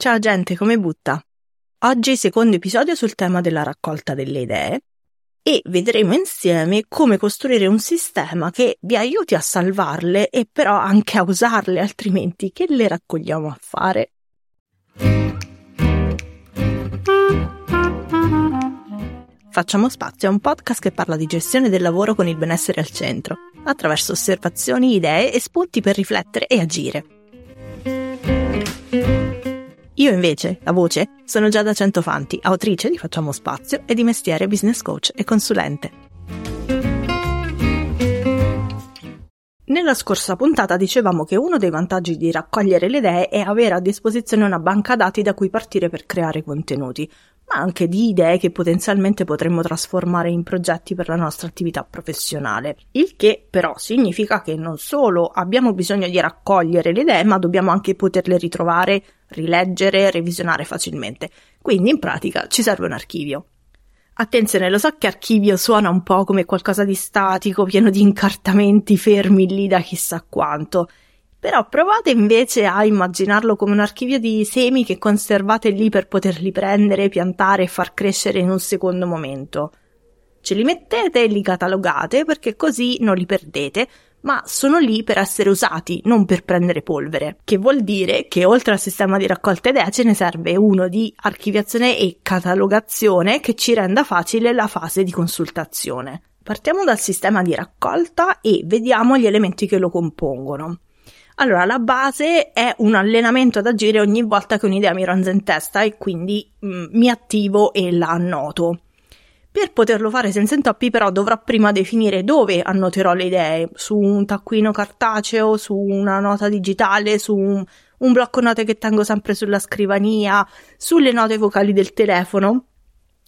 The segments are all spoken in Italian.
Ciao gente, come butta? Oggi secondo episodio sul tema della raccolta delle idee e vedremo insieme come costruire un sistema che vi aiuti a salvarle e però anche a usarle, altrimenti che le raccogliamo a fare? Facciamo spazio è un podcast che parla di gestione del lavoro con il benessere al centro, attraverso osservazioni, idee e spunti per riflettere e agire. Io invece, la voce, sono Giada Centofanti, autrice di Facciamo Spazio e di mestiere business coach e consulente. Nella scorsa puntata dicevamo che uno dei vantaggi di raccogliere le idee è avere a disposizione una banca dati da cui partire per creare contenuti, ma anche di idee che potenzialmente potremmo trasformare in progetti per la nostra attività professionale. Il che però significa che non solo abbiamo bisogno di raccogliere le idee, ma dobbiamo anche poterle ritrovare, rileggere, revisionare facilmente. Quindi in pratica ci serve un archivio. Attenzione, lo so che archivio suona un po' come qualcosa di statico, pieno di incartamenti fermi lì da chissà quanto. Però provate invece a immaginarlo come un archivio di semi che conservate lì per poterli prendere, piantare e far crescere in un secondo momento. Ce li mettete e li catalogate perché così non li perdete, ma sono lì per essere usati, non per prendere polvere. Che vuol dire che oltre al sistema di raccolta idee ce ne serve uno di archiviazione e catalogazione che ci renda facile la fase di consultazione. Partiamo dal sistema di raccolta e vediamo gli elementi che lo compongono. Allora, la base è un allenamento ad agire ogni volta che un'idea mi ranza in testa e quindi mh, mm, mi attivo e la annoto. Per poterlo fare senza intoppi, però, dovrò prima definire dove annoterò le idee: su un taccuino cartaceo, su una nota digitale, su un, un blocco note che tengo sempre sulla scrivania, sulle note vocali del telefono.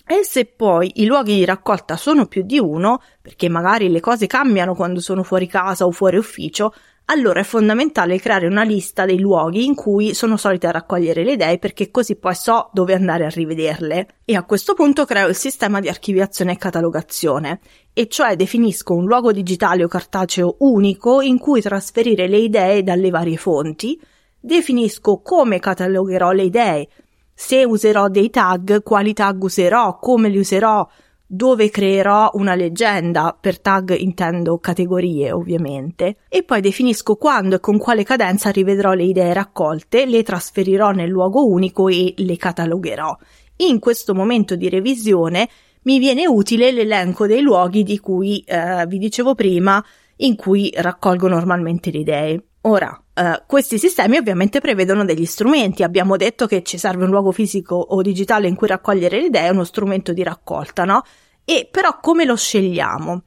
E se poi i luoghi di raccolta sono più di uno, perché magari le cose cambiano quando sono fuori casa o fuori ufficio, allora è fondamentale creare una lista dei luoghi in cui sono solita raccogliere le idee perché così poi so dove andare a rivederle. E a questo punto creo il sistema di archiviazione e catalogazione, e cioè definisco un luogo digitale o cartaceo unico in cui trasferire le idee dalle varie fonti, definisco come catalogherò le idee, se userò dei tag, quali tag userò, come li userò, dove creerò una leggenda, per tag intendo categorie ovviamente, e poi definisco quando e con quale cadenza rivedrò le idee raccolte, le trasferirò nel luogo unico e le catalogherò. In questo momento di revisione mi viene utile l'elenco dei luoghi di cui eh, vi dicevo prima, in cui raccolgo normalmente le idee. Ora, eh, questi sistemi ovviamente prevedono degli strumenti. Abbiamo detto che ci serve un luogo fisico o digitale in cui raccogliere le idee, uno strumento di raccolta, no? E però come lo scegliamo?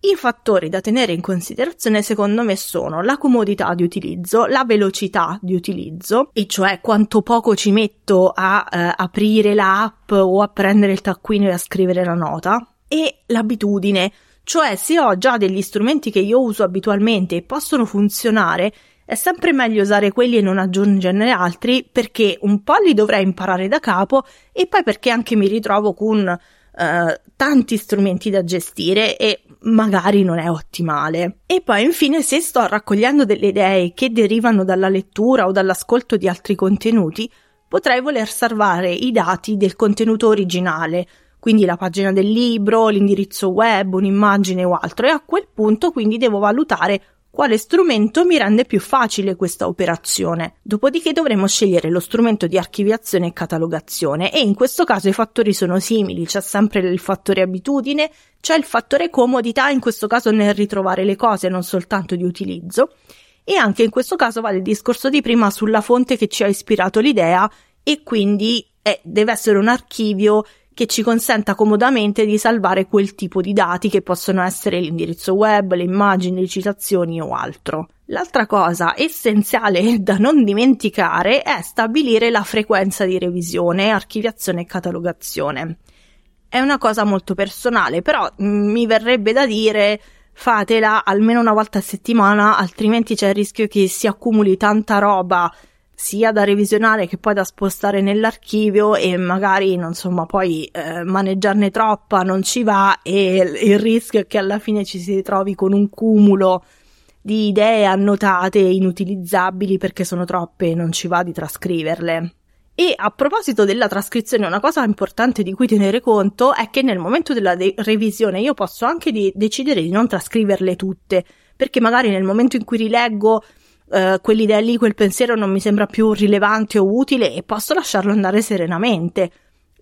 I fattori da tenere in considerazione secondo me sono la comodità di utilizzo, la velocità di utilizzo, e cioè quanto poco ci metto a eh, aprire l'app o a prendere il taccuino e a scrivere la nota, e l'abitudine, cioè se ho già degli strumenti che io uso abitualmente e possono funzionare, è sempre meglio usare quelli e non aggiungerne altri perché un po' li dovrei imparare da capo e poi perché anche mi ritrovo con Uh, tanti strumenti da gestire e magari non è ottimale. E poi infine se sto raccogliendo delle idee che derivano dalla lettura o dall'ascolto di altri contenuti, potrei voler salvare i dati del contenuto originale, quindi la pagina del libro, l'indirizzo web, un'immagine o altro, e a quel punto quindi devo valutare quale strumento mi rende più facile questa operazione. Dopodiché dovremo scegliere lo strumento di archiviazione e catalogazione. E in questo caso i fattori sono simili, c'è sempre il fattore abitudine, c'è il fattore comodità in questo caso nel ritrovare le cose, non soltanto di utilizzo, e anche in questo caso vale il discorso di prima sulla fonte che ci ha ispirato l'idea e quindi eh, deve essere un archivio che ci consenta comodamente di salvare quel tipo di dati che possono essere l'indirizzo web, le immagini, le citazioni o altro. L'altra cosa essenziale da non dimenticare è stabilire la frequenza di revisione, archiviazione e catalogazione. È una cosa molto personale, però mm, mi verrebbe da dire fatela almeno una volta a settimana, altrimenti c'è il rischio che si accumuli tanta roba sia da revisionare che poi da spostare nell'archivio e magari insomma poi eh, maneggiarne troppa non ci va e il rischio è che alla fine ci si ritrovi con un cumulo di idee annotate inutilizzabili perché sono troppe e non ci va di trascriverle. E a proposito della trascrizione, una cosa importante di cui tenere conto è che nel momento della de- revisione io posso anche di- decidere di non trascriverle tutte, perché magari nel momento in cui rileggo eh, quell'idea lì, quel pensiero non mi sembra più rilevante o utile e posso lasciarlo andare serenamente.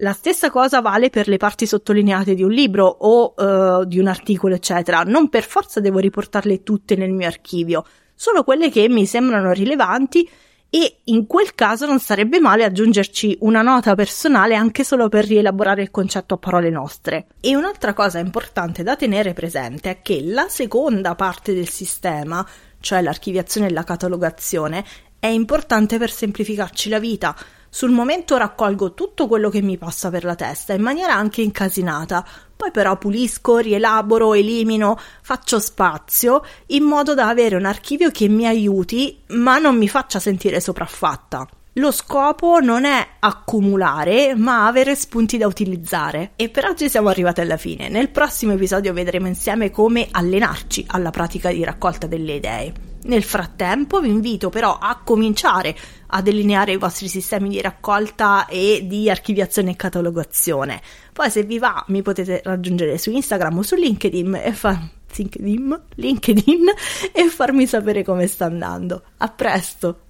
La stessa cosa vale per le parti sottolineate di un libro o uh, di un articolo, eccetera. Non per forza devo riportarle tutte nel mio archivio, solo quelle che mi sembrano rilevanti e in quel caso non sarebbe male aggiungerci una nota personale anche solo per rielaborare il concetto a parole nostre. E un'altra cosa importante da tenere presente è che la seconda parte del sistema, cioè l'archiviazione e la catalogazione, è importante per semplificarci la vita. Sul momento raccolgo tutto quello che mi passa per la testa in maniera anche incasinata, poi però pulisco, rielaboro, elimino, faccio spazio in modo da avere un archivio che mi aiuti ma non mi faccia sentire sopraffatta. Lo scopo non è accumulare, ma avere spunti da utilizzare. E per oggi siamo arrivati alla fine. Nel prossimo episodio vedremo insieme come allenarci alla pratica di raccolta delle idee. Nel frattempo vi invito però a cominciare a delineare i vostri sistemi di raccolta e di archiviazione e catalogazione. Poi se vi va mi potete raggiungere su Instagram o su LinkedIn e, fa- LinkedIn, LinkedIn e farmi sapere come sta andando. A presto!